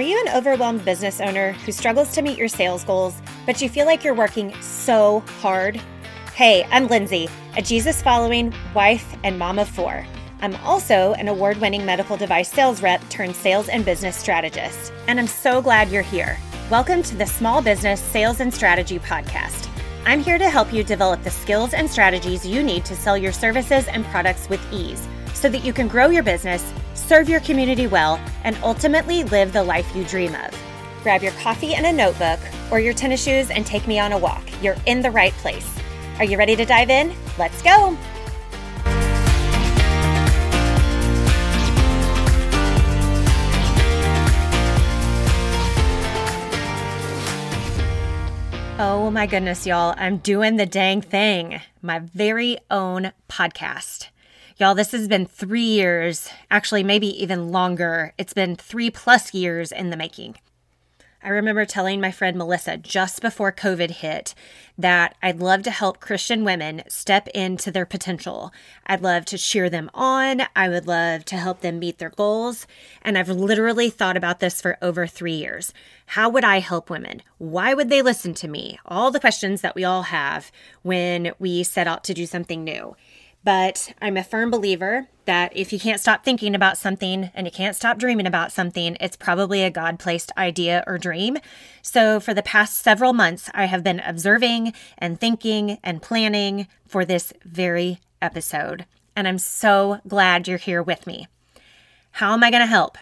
Are you an overwhelmed business owner who struggles to meet your sales goals, but you feel like you're working so hard? Hey, I'm Lindsay, a Jesus following wife and mom of four. I'm also an award winning medical device sales rep turned sales and business strategist, and I'm so glad you're here. Welcome to the Small Business Sales and Strategy Podcast. I'm here to help you develop the skills and strategies you need to sell your services and products with ease so that you can grow your business serve your community well, and ultimately live the life you dream of. Grab your coffee and a notebook or your tennis shoes and take me on a walk. You're in the right place. Are you ready to dive in? Let's go! Oh my goodness, y'all. I'm doing the dang thing. My very own podcast. Y'all, this has been three years, actually, maybe even longer. It's been three plus years in the making. I remember telling my friend Melissa just before COVID hit that I'd love to help Christian women step into their potential. I'd love to cheer them on. I would love to help them meet their goals. And I've literally thought about this for over three years. How would I help women? Why would they listen to me? All the questions that we all have when we set out to do something new. But I'm a firm believer that if you can't stop thinking about something and you can't stop dreaming about something, it's probably a God placed idea or dream. So, for the past several months, I have been observing and thinking and planning for this very episode. And I'm so glad you're here with me. How am I going to help?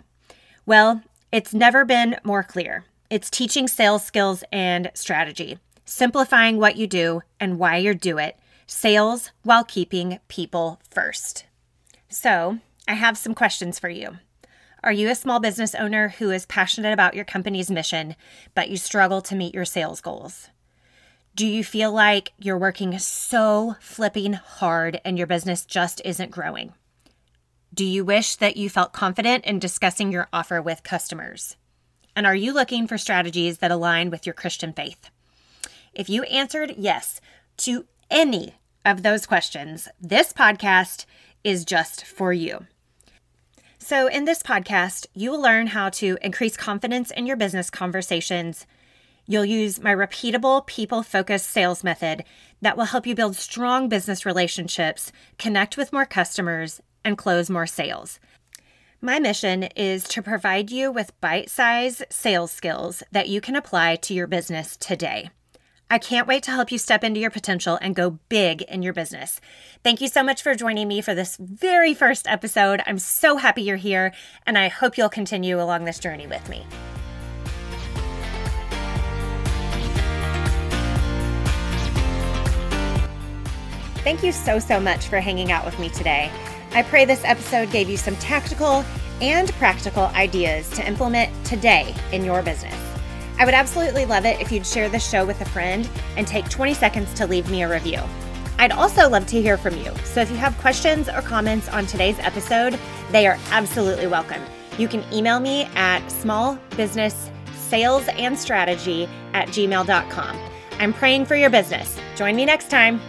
Well, it's never been more clear. It's teaching sales skills and strategy, simplifying what you do and why you do it sales while keeping people first. So, I have some questions for you. Are you a small business owner who is passionate about your company's mission, but you struggle to meet your sales goals? Do you feel like you're working so flipping hard and your business just isn't growing? Do you wish that you felt confident in discussing your offer with customers? And are you looking for strategies that align with your Christian faith? If you answered yes to any of those questions, this podcast is just for you. So, in this podcast, you will learn how to increase confidence in your business conversations. You'll use my repeatable people focused sales method that will help you build strong business relationships, connect with more customers, and close more sales. My mission is to provide you with bite sized sales skills that you can apply to your business today. I can't wait to help you step into your potential and go big in your business. Thank you so much for joining me for this very first episode. I'm so happy you're here, and I hope you'll continue along this journey with me. Thank you so, so much for hanging out with me today. I pray this episode gave you some tactical and practical ideas to implement today in your business. I would absolutely love it if you'd share this show with a friend and take 20 seconds to leave me a review. I'd also love to hear from you. So if you have questions or comments on today's episode, they are absolutely welcome. You can email me at smallbusinesssalesandstrategy at gmail.com. I'm praying for your business. Join me next time.